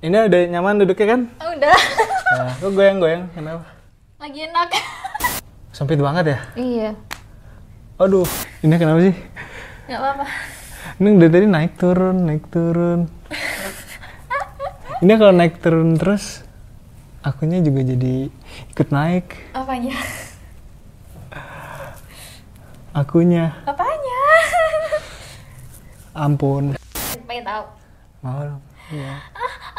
Ini udah nyaman duduknya kan? Udah. Nah, kok goyang-goyang? Kenapa? Lagi enak. Sempit banget ya? iya. Aduh, ini kenapa sih? Gak apa-apa. Ini dari tadi naik turun, naik turun. ini kalau naik turun terus, akunya juga jadi ikut naik. Apanya? Akunya, Apanya? ampun. Pengen tahu. Mau dong. Iya. Gitu.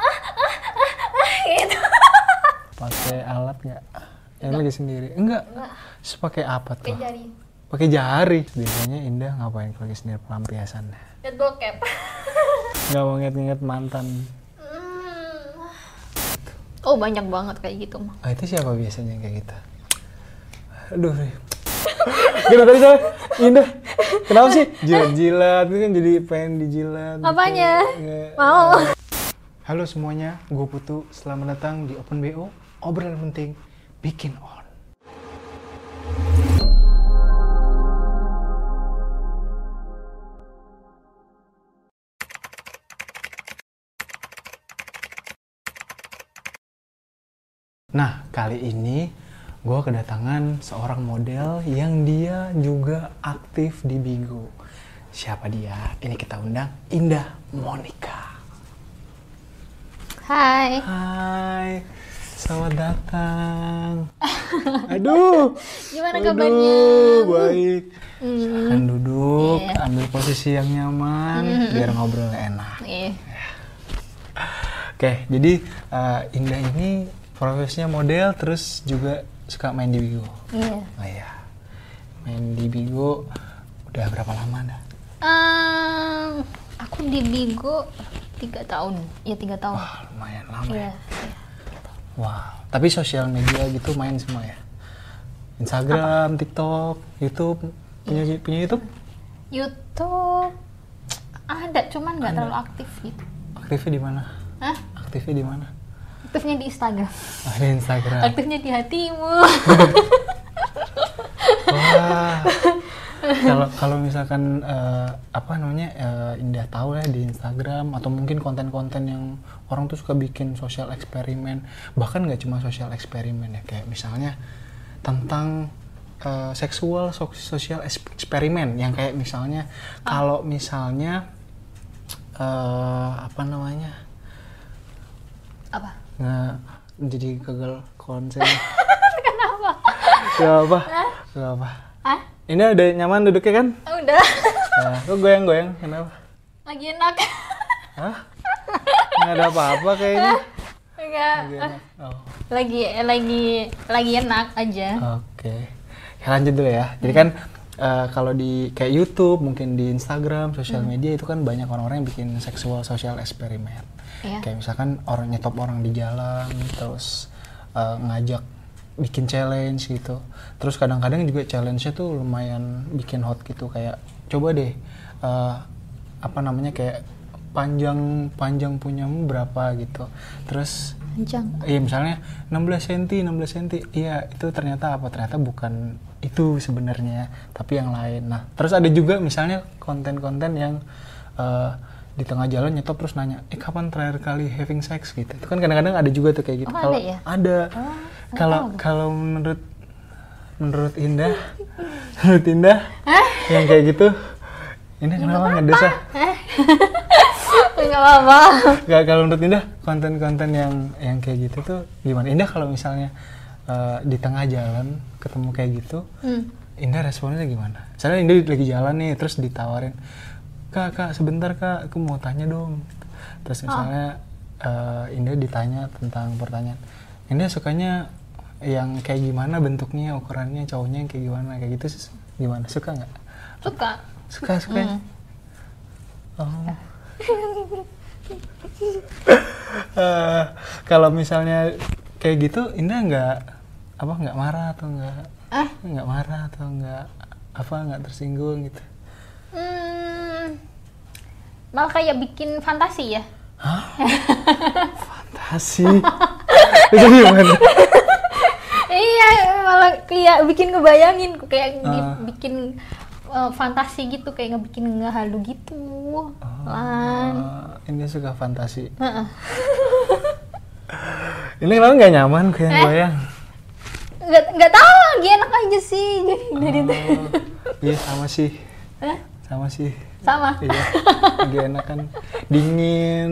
Pakai alat nggak? Yang lagi sendiri? Enggak. Terus pakai apa tuh? Kayak jari. Pakai jari. Biasanya Indah ngapain kalau lagi sendiri pelampiasan? Lihat bokep. Nggak mau inget-inget mantan. Hmm. Oh banyak banget kayak gitu mah. Ah itu siapa biasanya yang kayak gitu? Aduh. Gimana tadi saya? Indah. Kenapa sih? Jilat-jilat, itu kan jadi pengen dijilat. gitu. Apanya? Nggak- Mau. Halo semuanya, gue Putu. Selamat datang di Open BO. Obrolan penting, bikin on. Nah, kali ini gue kedatangan seorang model yang dia juga aktif di Bigo. Siapa dia? Ini kita undang Indah Monica. Hai. Hai, selamat datang. Aduh, Gimana aduh, kabarnya? baik. Silakan duduk, Iya. ambil posisi yang nyaman, biar ngobrol enak. Iya. Oke, jadi eh, Indah ini profesinya model, terus juga suka main di Bigo. Iya. Oh iya, main di Bigo udah berapa lama dah? Ehm, aku di Bigo tiga tahun. Ya tiga tahun. Wah, lumayan lama Iya. ya. Wow, tapi sosial media gitu main semua ya? Instagram, TikTok, YouTube, punya punya YouTube? YouTube ada, cuman nggak terlalu aktif gitu. Aktifnya di mana? Hah? Aktifnya di mana? Aktifnya di Instagram. Ah, di Instagram. Aktifnya di hatimu. Wah. Kalau kalau misalkan eh, apa namanya eh, Indah tahu ya di Instagram atau mungkin konten-konten yang orang tuh suka bikin sosial eksperimen bahkan nggak cuma sosial eksperimen ya kayak misalnya tentang eh, seksual so- sosial eksperimen yang kayak misalnya kalau misalnya eh, apa namanya Apa? nggak jadi gagal konsen kenapa gak apa? Ini udah nyaman duduknya kan Udah. nah, kok goyang-goyang kenapa Lagi enak. hah nggak ada apa-apa kayaknya Enggak. Lagi enak. oh Lagi lagi lagi enak aja. oke Ya, lanjut dulu ya jadi kan eh, kalau di kayak YouTube mungkin di Instagram sosial media itu kan banyak orang-orang yang bikin seksual sosial eksperimen Iya. kayak misalkan orang nyetop orang di jalan terus eh, ngajak bikin challenge gitu terus kadang-kadang juga challenge-nya tuh lumayan bikin hot gitu kayak coba deh eh, apa namanya kayak panjang panjang punyamu berapa gitu terus Panjang. Iya misalnya 16 cm, 16 cm. Iya itu ternyata apa? Ternyata bukan itu sebenarnya, tapi yang lain. Nah terus ada juga misalnya konten-konten yang eh, di tengah jalan nyetop terus nanya, eh kapan terakhir kali having sex gitu? Itu kan kadang-kadang ada juga tuh kayak gitu. Oh, Kalau ada ya? ada. Kalau kalau menurut menurut Indah, menurut Indah yang kayak gitu, Indah kenapa ngedes ah? Enggak apa-apa. Gak kalau menurut Indah konten-konten yang yang kayak gitu tuh gimana? Indah kalau misalnya eh, di tengah jalan ketemu kayak gitu, Hmm. Indah responnya gimana? Misalnya Indah lagi jalan nih terus ditawarin, kak kak sebentar kak aku mau tanya dong. Terus misalnya eh, Indah ditanya tentang pertanyaan, Indah sukanya yang kayak gimana bentuknya, ukurannya, cowoknya yang kayak gimana, kayak gitu gimana? Suka nggak? Suka. Suka suka. Oh. Eh, kalau misalnya kayak gitu Indah nggak apa nggak marah atau nggak nggak marah atau nggak apa nggak tersinggung gitu Hmm, malah kayak bikin fantasi ya. fantasi itu gimana iya, malah kayak bikin ngebayangin, kayak Ah. bikin eh, fantasi gitu, kayak ngebikin ngehalu gitu. Lan. Eh, ini suka fantasi Heeh. ini kenapa nggak nyaman Eh? kayak goyang Nggak nggak tahu lagi enak aja sih jadi dari Oh, iya sama sih Hah? sama sih sama. iya lagi enak kan dingin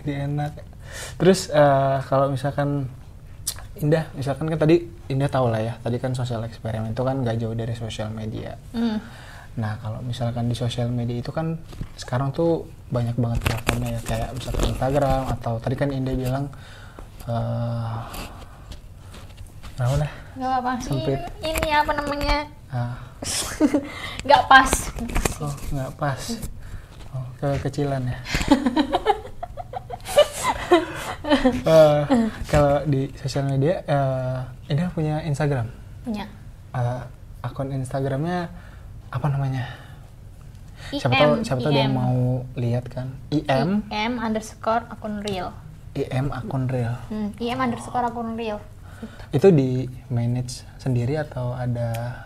lagi enak terus eh, kalau misalkan Indah misalkan kan tadi Indah tahu lah ya tadi kan sosial eksperimen itu kan nggak jauh dari sosial media Hmm. nah kalau misalkan di sosial media itu kan sekarang tuh banyak banget platformnya ya kayak misalkan Instagram atau tadi kan Indah bilang eh nah udah Nggak apa Sempit. Ini, ini apa namanya? ah, Nggak pas. oh nggak pas oh kekecilan ya Eh, kalau di sosial media eh Indah punya Instagram Punya. Eh, akun Instagramnya apa namanya IM. siapa tahu siapa tahu IM. mau lihat kan IM IM underscore akun real. IM akun real Hmm, IM underscore akun real. itu di manage sendiri atau ada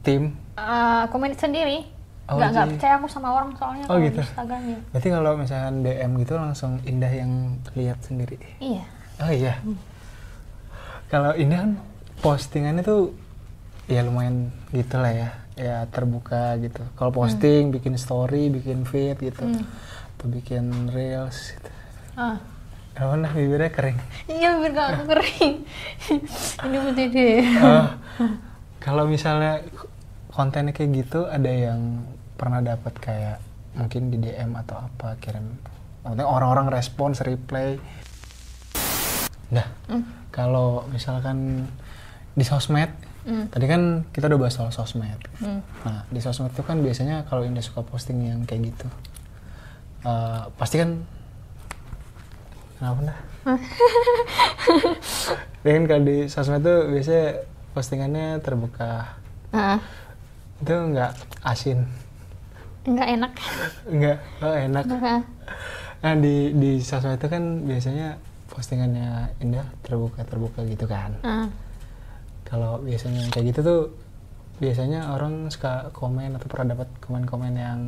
tim Eh, aku manage sendiri. Oh, nggak nggak jadi- percaya aku sama orang soalnya Oh, kalau gitu. di Instagramnya. berarti kalau misalkan DM gitu langsung Indah yang lihat sendiri Iya. oh iya kalau Indah kan postingannya tuh ya lumayan gitu lah ya ya terbuka gitu kalau posting bikin story bikin feed gitu atau bikin reels gitu Ah. Nah bibirnya kering? Iya biar gak aku kering. Ini putih deh. Eh, kalau misalnya kontennya kayak gitu ada yang pernah dapat kayak mungkin di DM atau apa kirim orang-orang respons reply nah kalau misalkan di sosmed tadi kan kita udah bahas soal sosmed. Nah di sosmed itu kan biasanya kalau Indah suka posting yang kayak gitu eh, pasti kan kenapa nah kan kalau di sosmed tuh biasanya postingannya terbuka. Ah, itu nggak asin nggak enak. nggak oh, enak Ah. nah di di sosmed itu kan biasanya postingannya indah terbuka terbuka gitu kan Ah. kalau biasanya kayak gitu tuh biasanya orang suka komen atau pernah dapat komen-komen yang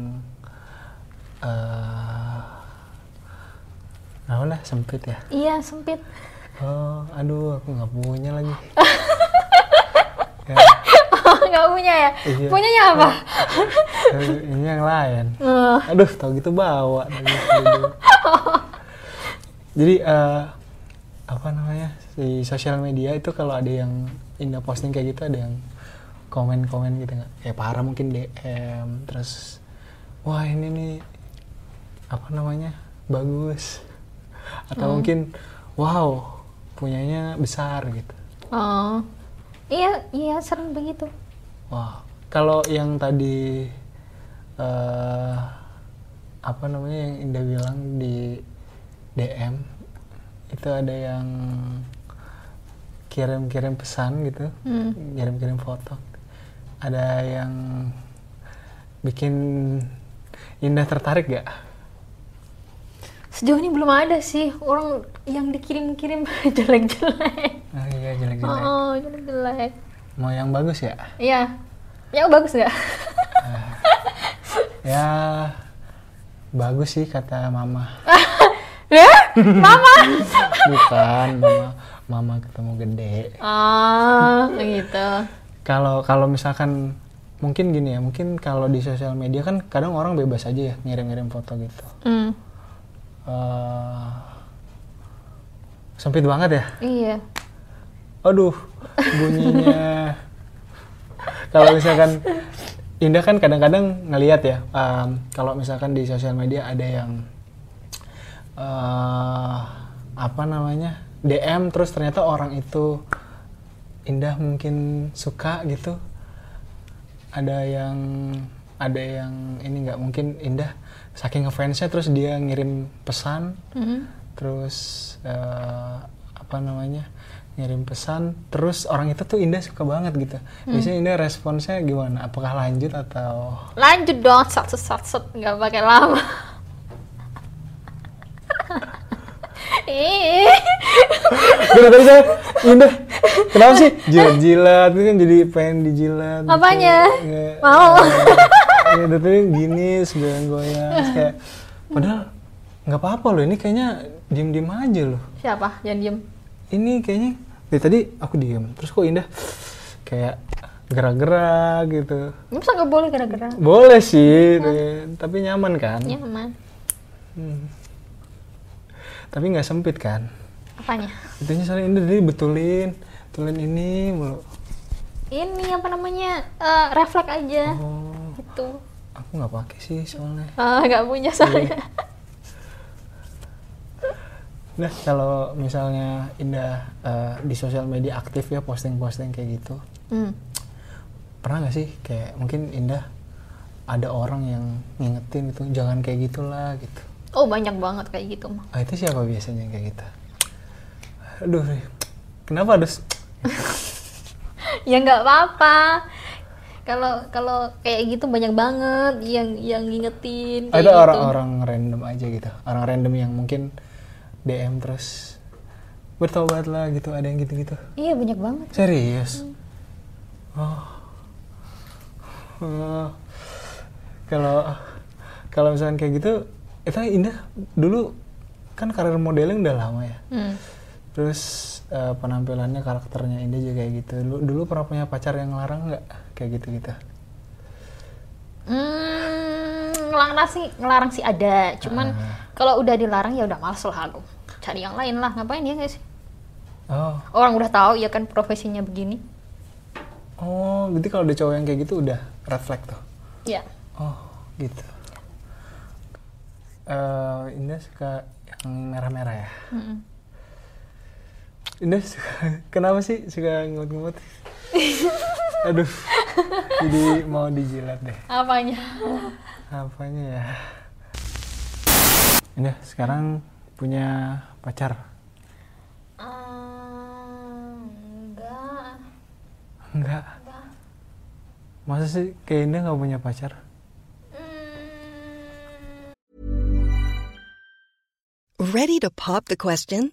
eh nah lah sempit ya Iya sempit. oh aduh aku nggak punya lagi ya, nggak punya ya? Iya. Punyanya apa? eh, ini yang lain Eh, Aduh, tau gitu bawa. Jadi eh, apa namanya di sosial media itu kalau ada yang indah posting kayak gitu ada yang komen-komen gitu nggak? Kayak parah mungkin DM terus wah ini nih apa namanya bagus atau mungkin wow punyanya besar gitu. Oh. Iya, iya sering begitu. Wah, kalau yang tadi eh apa namanya yang Indah bilang di DM itu ada yang kirim-kirim pesan gitu, Hmm. kirim-kirim foto. Ada yang bikin Indah tertarik gak? Sejauh ini belum ada sih orang yang dikirim-kirim jelek-jelek. Ah, iya jelek-jelek. Oh, jelek-jelek. Mau yang bagus ya? Iya. Ya bagus nggak? Ya bagus sih kata mama. ya? Mama. Bukan mama, mama ketemu gede. Oh, gitu. kalau kalau misalkan mungkin gini ya mungkin kalau di sosial media kan kadang orang bebas aja ya ngirim-ngirim foto gitu Hmm. Eh, sempit banget ya? Iya. aduh bunyinya. Kalau misalkan Indah kan kadang-kadang ngelihat ya em, kalau misalkan di sosial media ada yang eh apa namanya DM terus ternyata orang itu Indah mungkin suka gitu. Ada yang ada yang ini nggak mungkin Indah saking ngefansnya terus dia ngirim pesan Mhm. terus eh, apa namanya ngirim pesan terus orang itu tuh Indah suka banget gitu biasanya Indah responsnya gimana apakah lanjut atau Lanjut dong, sat set sat set nggak pakai lama. Ih, Dari tadi saya Indah kenapa sih jilat-jilat ini kan jadi pengen dijilat gitu. Apanya? Nge- Mau. Ya tadi gini segoyang-goyang Terus kayak padahal nggak apa-apa loh ini kayaknya diem-diem aja loh siapa? Jangan diem. ini kayaknya dari tadi aku diem terus kok Indah kayak gerak-gerak gitu Masa nggak boleh gara-gara? boleh sih eh, tapi nyaman kan Nyaman. tapi nggak sempit kan Apanya? itunya soalnya Indah tadi betulin betulin ini mulu Ini apa namanya? eh, refleks aja. oh Gitu. aku nggak pakai sih soalnya Ah, nggak punya soalnya. nah kalau misalnya Indah eh, di sosial media aktif ya posting-posting kayak gitu Hmm. pernah nggak sih kayak mungkin Indah ada orang yang ngingetin itu jangan kayak gitulah gitu Oh banyak banget kayak gitu mah. ah itu siapa biasanya yang kayak gitu aduh kenapa harus ya nggak apa-apa. Kalau kalau kayak gitu banyak banget yang yang ngingetin. ada gitu. orang-orang random aja gitu orang random yang mungkin DM terus bertobat lah gitu ada yang gitu-gitu Iya banyak banget. serius oh Oh. kalau kalau misalkan kayak gitu itu Indah dulu kan karir modeling udah lama ya Hmm. terus eh, penampilannya karakternya Indah juga kayak gitu dulu, dulu pernah punya pacar yang larang nggak kayak gitu gitu Hmm, ngelarang sih ngelarang sih ada. Cuman kalau udah dilarang ya udah males lah aku. Cari yang lain lah. Ngapain ya guys? oh Orang udah tahu ya kan profesinya begini. oh berarti kalau ada cowok yang kayak gitu udah red flag tuh Ya. Oh, gitu. Eh, Indah suka yang merah-merah ya? Mm-mm. Indah suka, kenapa sih suka ngemut-ngemut? Aduh, jadi mau dijilat deh. Apanya? Apanya ya? Indah sekarang punya pacar? Ah, enggak. Enggak. Masa sih kayak Indah nggak punya pacar? Hmm, Ready to pop the question?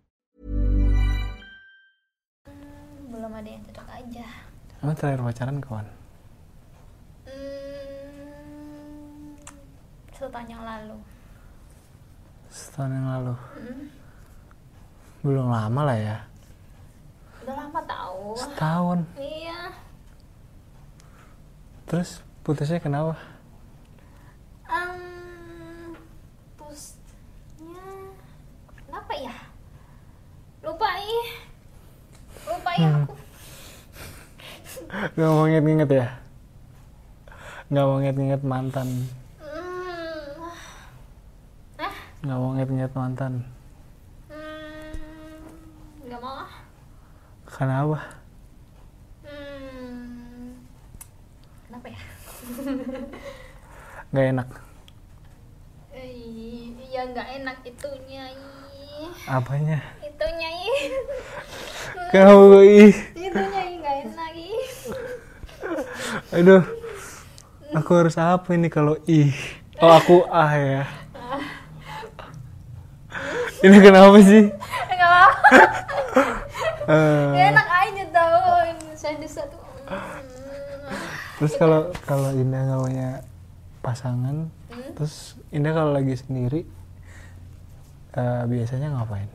Ada yang cocok aja. Emang terakhir pacaran kawan? Hmm, setahun yang lalu. Setahun yang lalu. Belum lama lah ya. Udah lama tahu. Setahun. Iya. Terus putusnya kenapa? Um, pusnya kenapa ya? Lupa ih. Lupa ya aku. Gak mau inget-inget ya? Gak mau inget-inget mantan? Hmm. Ah, Gak mau inget-inget mantan? hmm, nggak mau ah. Kenapa? Hmm, kenapa ya? Gak enak? Eh, Iya nggak enak itunya. Apanya? Itunya ih. Kamu ih, Itunya ih nggak enak ih. Aduh. Aku harus apa ini kalau ih? Oh aku ah ya. Ini kenapa sih? Enggak apa-apa. Eh, Ya, enak aja tau. Saya desa tuh. terus kalau kalau Indah nggak punya pasangan, terus Indah kalau lagi sendiri eh, biasanya ngapain?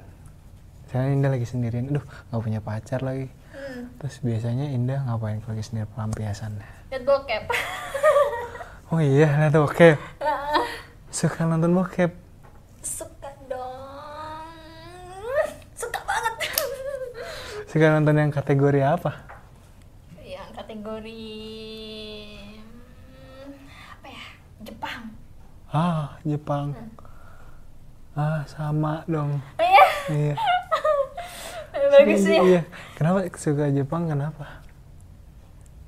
Misalnya Indah lagi sendirian, aduh nggak punya pacar lagi. Terus biasanya Indah ngapain kalau sendiri pelampiasan? Lihat bokep. Oh iya, lihat bokep. Suka nonton bokep. Suka dong. Suka banget. Suka nonton yang kategori apa? Yang kategori hmm, apa ya? Jepang. Ah, Jepang. Ah, sama dong. Oh iya, Iya. Bagus ya. Iya. Kenapa suka Jepang? Kenapa?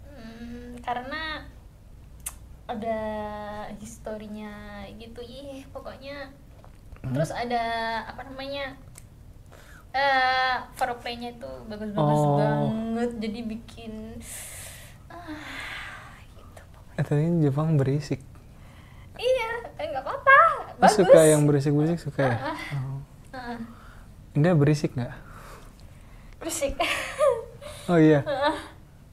Hmm, karena ada historinya gitu ih pokoknya terus ada apa namanya eh foreplay-nya itu bagus-bagus Oh. banget jadi bikin ah gitu Eh, tadi Jepang berisik. iya eh, nggak apa-apa bagus suka yang berisik-berisik suka ya? Oh. Ah, Indah berisik nggak? Berisik Oh iya.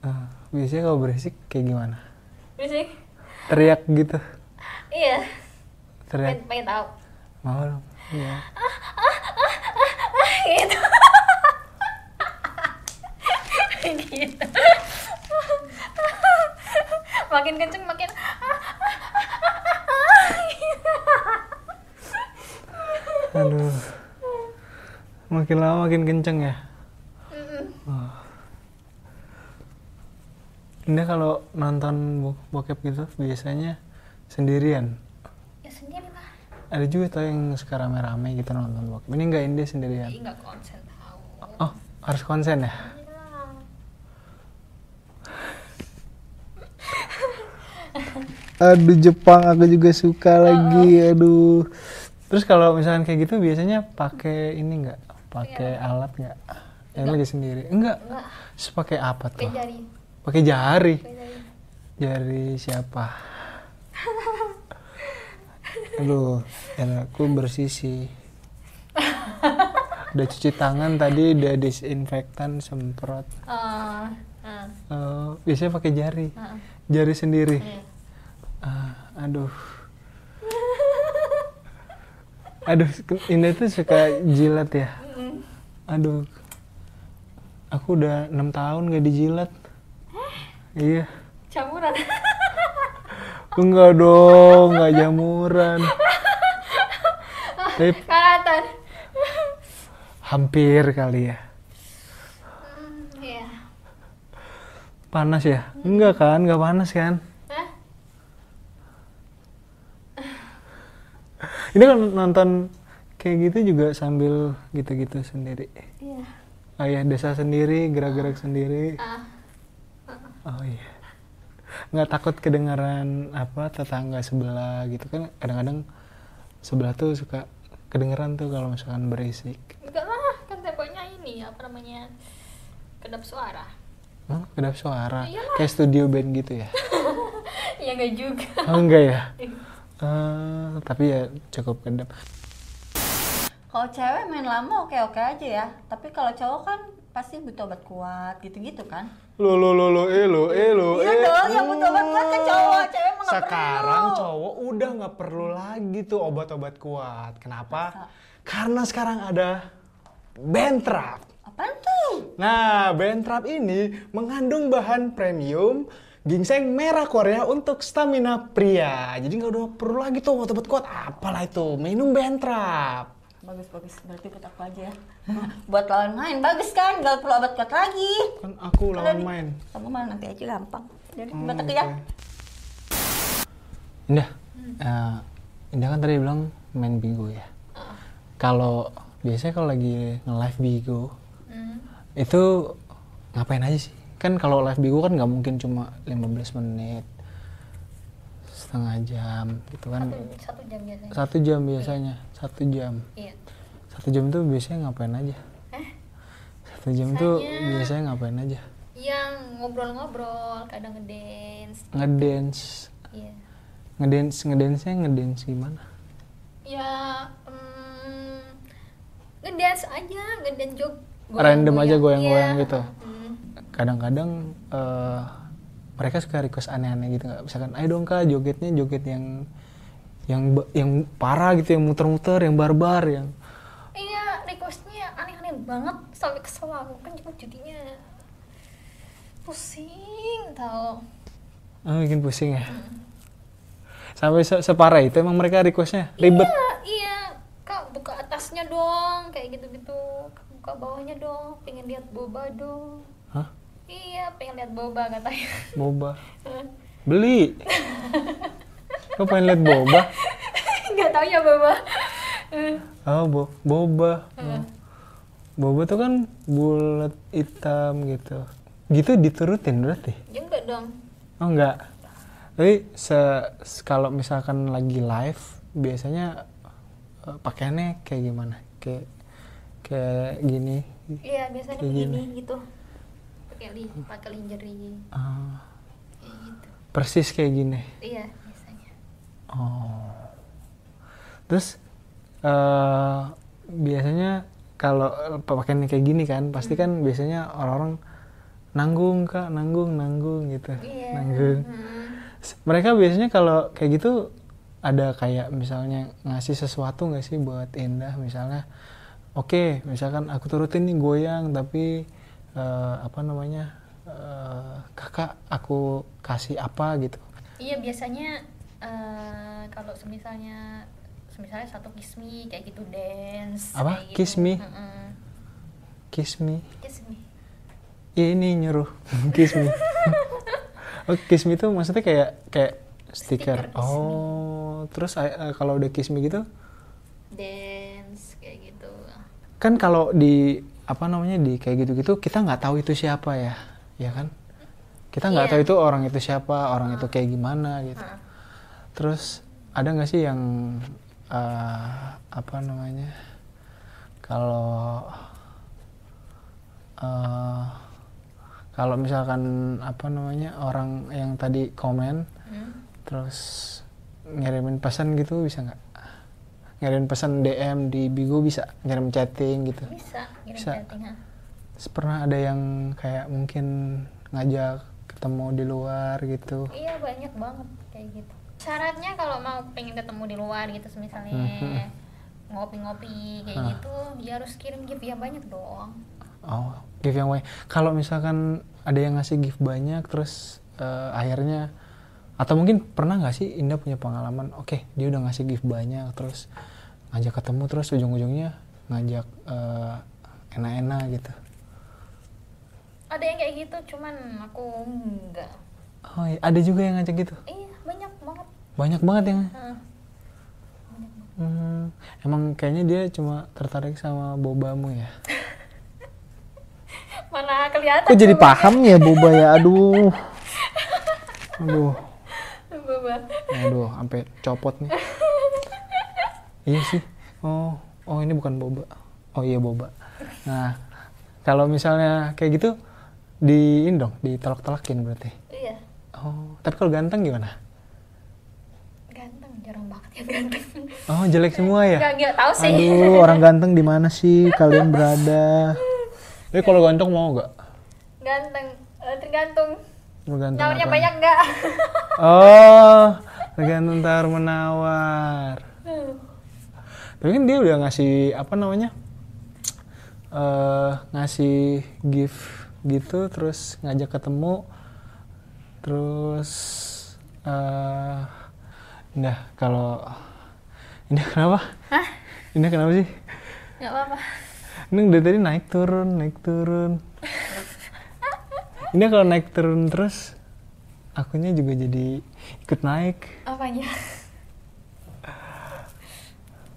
Ah, biasanya kalau berisik kayak gimana? berisik Teriak gitu. iya Teriak. pengen, pengen tahu Mau dong. Iya. gitu gitu makin kenceng makin Aduh. Makin lama makin kenceng ya. Oh. Indah kalau nonton bo- bokep gitu biasanya sendirian. ya sendiri lah Ada juga tau yang suka rame-rame gitu nonton bokep. Ini enggak Indah sendirian. Ih, nggak konsen tahu Oh, harus konsen ya? Aduh Jepang aku juga suka lagi. Aduh. Terus kalau misalkan kayak gitu biasanya pakai ini enggak? Pakai alat enggak? Yang lagi sendiri. Enggak. Enggak. Terus pakai apa tuh? jari Pakai jari. Pakai jari Jari siapa? Aduh, aku bersih udah cuci tangan tadi, udah disinfektan, semprot. Ah, ah, Eh, biasanya pakai jari, ah. jari sendiri. Ah, aduh. Aduh, Indah tuh suka jilat ya. Aduh, aku udah enam tahun gak dijilat. Iya. campuran Enggak dong, enggak jamuran. Tapi karatan hampir kali ya. iya Panas ya? Enggak kan, enggak panas kan? Hah? Ini kan nonton kayak gitu juga sambil gitu-gitu sendiri. iya Oh iya, desa sendiri, gerak-gerak sendiri. ah Oh iya. Nggak takut kedengaran apa tetangga sebelah gitu kan? Kadang-kadang sebelah tuh suka kedengeran tuh kalau misalkan berisik. enggak lah kan temboknya ini apa namanya kedap suara Oh, kedap suara. Iyalah. Kayak studio band gitu ya? ya enggak juga Oh enggak ya? Eh, tapi ya cukup kedap. Kalau cewek main lama oke-oke aja ya. Tapi kalau cowok kan pasti butuh obat kuat gitu-gitu kan. Lo lo lo lo eh lo eh lo Iya dong, yang butuh obat kuat kan cowok. Cewek mah Sekarang perlu. cowok udah nggak perlu lagi tuh obat-obat kuat. Kenapa? Karena sekarang ada Bentrap. Apaan tuh? Nah, Bentrap ini mengandung bahan premium ginseng merah Korea untuk stamina pria. Jadi nggak udah perlu lagi tuh obat-obat kuat. Apalah itu, minum Bentrap. Bagus bagus, berarti ikut aku aja ya. Buat lawan main bagus kan, gak perlu obat kuat lagi. Kan aku lawan main. Kamu mah nanti aja gampang. Jadi Hmm, buat aku ya. Indah, eh, Indah kan tadi bilang main Bigo ya. Kalau biasanya kalau lagi nge-live Bigo, itu ngapain aja sih? Kan kalau live Bigo kan nggak mungkin cuma 15 menit, setengah jam gitu kan. satu, satu jam biasanya Satu jam biasanya, satu jam. iya Satu jam tuh biasanya ngapain aja? eh Satu jam tuh Biasanya- biasanya ngapain aja? yang ngobrol-ngobrol kadang ngedance Ngedance. iya ngedance ngedance nya ngedance gimana ya mm, ngedance aja ngedance jog random aja goyang-goyang Iya. gitu Mm. kadang-kadang eh, mereka suka request aneh-aneh gitu nggak? Misalkan ayo dong kak jogetnya joget yang yang yang parah gitu yang muter-muter yang barbar yang iya requestnya aneh-aneh banget sampai kesel aku kan cuma jadinya. Pusing tau. Ah, bikin pusing ya? Sampai se- separah itu emang mereka requestnya? Ribet? Iya iya. Kak buka atasnya dong kayak gitu-gitu. Buka bawahnya dong pengen lihat boba dong? Iya pengen lihat boba katanya. Boba? Beli. Kau pengen lihat boba? Nggak tahu ya boba. Oh bo- boba. Oh. boba tuh kan bulat hitam gitu. Gitu diturutin berarti? Ya enggak dong. Oh enggak. Tapi se, se- kalau misalkan lagi live biasanya eh, pakaiannya kayak gimana? Kayak kayak gini. iya biasanya Kayak begini gini. gitu pakai li pakai lingerie kayak gitu persis kayak gini. iya biasanya Oh. Terus eh biasanya kalau eh, pakaiannya kayak gini kan, pasti kan biasanya orang-orang nanggung kak, nanggung, nanggung gitu, iya nanggung. Hmm. Mereka biasanya kalau kayak gitu ada kayak misalnya ngasih sesuatu nggak sih buat Indah misalnya oke misalkan aku turutin nih goyang tapi eh, apa namanya eh, kakak aku kasih apa gitu Iya biasanya eh, kalau semisalnya semisalnya satu kiss me kayak gitu dance Apa? kayak gitu. Kiss me? Mm-mm. kiss me kiss me Iya ini nyuruh kiss me. oh kiss me itu maksudnya kayak kayak stiker. Me. oh terus eh, kalau udah kiss me gitu dance kayak gitu kan kalau di apa namanya di kayak gitu-gitu kita nggak tahu itu siapa ya, ya kan? Kita nggak Iya. tahu itu orang itu siapa, orang itu kayak gimana gitu. Heeh. Terus ada nggak sih yang eh, apa namanya? Kalau eh, kalau misalkan apa namanya orang yang tadi komen Hmm. terus ngirimin pesan gitu bisa nggak? Ngirimin pesan DM di Bigo bisa, ngirim chatting gitu. bisa kirim Bisa. pernah ada yang kayak mungkin ngajak ketemu di luar gitu. iya banyak banget kayak gitu syaratnya kalau mau pengen ketemu di luar gitu misalnya Mhm. ngopi-ngopi kayak Ah. gitu dia harus kirim gift yang banyak dong Oh, gift yang banyak. Kalau misalkan ada yang ngasih gift banyak, terus eh, akhirnya atau mungkin pernah nggak sih Indah punya pengalaman? Oke, dia udah ngasih gift banyak, terus ngajak ketemu, terus ujung-ujungnya ngajak eh, enak-enak gitu. ada yang kayak gitu cuman aku enggak Oh, iya. ada juga yang ngajak gitu. iya banyak banget Banyak banget yang. Heeh. Hmm, emang kayaknya dia cuma tertarik sama bobamu ya. mana kelihatan Kok jadi paham ya boba ya? Aduh. Aduh. Boba. Aduh, sampai copot nih. Iya sih. Oh, oh ini bukan boba. Oh iya boba. Nah, kalau misalnya kayak gitu di ini dong, ditolak-tolakin berarti. iya Oh, tapi kalau ganteng gimana? ganteng jarang banget ya ganteng Oh, jelek semua ya? nggak nggak tahu sih Aduh, orang ganteng di mana sih kalian berada? Tapi kalau ganteng mau nggak? ganteng Eh, tergantung Tergantung nawarnya banyak nggak Oh, tergantung tawar menawar. Tapi kan dia udah ngasih apa namanya? eh ngasih gift gitu, terus ngajak ketemu, terus eh Indah kalau Indah kenapa? Hah? Indah kenapa sih? nggak apa-apa Ini dari tadi naik turun, naik turun. Ini kalau naik turun terus, akunya juga jadi ikut naik. apanya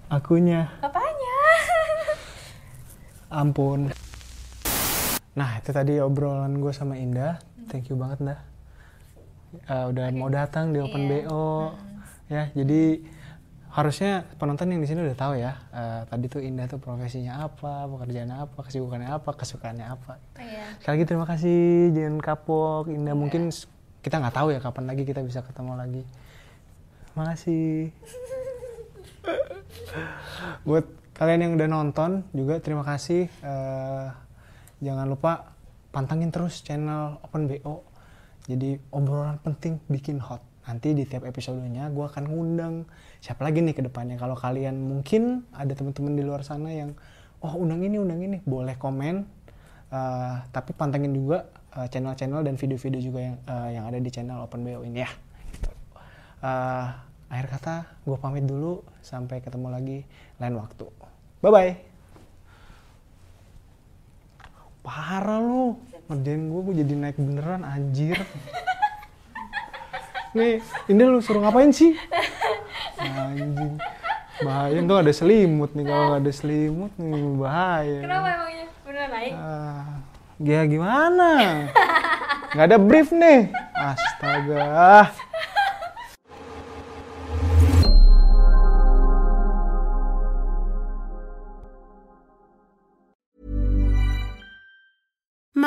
Akunya, apanya ampun. Nah itu tadi obrolan gue sama Indah. Thank you banget dah. Eh, udah mau datang di Open Iya. BO. Ya jadi harusnya penonton yang di sini udah tahu ya. eh, tadi tuh Indah tuh profesinya apa, pekerjaannya apa, kesibukannya apa, kesukaannya apa. iya Sekali lagi terima kasih, jangan kapok. Indah mungkin s- kita nggak tahu ya kapan lagi kita bisa ketemu lagi. Makasih. Buat kalian yang udah nonton juga terima kasih. Eh, jangan lupa pantengin terus channel Open BO. Jadi obrolan penting bikin hot. Nanti di tiap episodenya gue akan ngundang siapa lagi nih ke depannya. Kalau kalian mungkin ada teman-teman di luar sana yang oh undang ini undang ini boleh komen. Eh, tapi pantengin juga eh, channel-channel dan video-video juga yang eh, yang ada di channel Open BO ini ya. Eh, akhir kata gue pamit dulu sampai ketemu lagi lain waktu. Bye bye. Parah lu, ngerjain gue, gue jadi naik beneran anjir. Nih, ini lu suruh ngapain sih? Anjing. Bahaya tuh ada selimut nih, kalau nggak ada selimut nih bahaya. Kenapa emangnya? Beneran naik? Ah, ya gimana? Nggak ada brief nih. Astaga.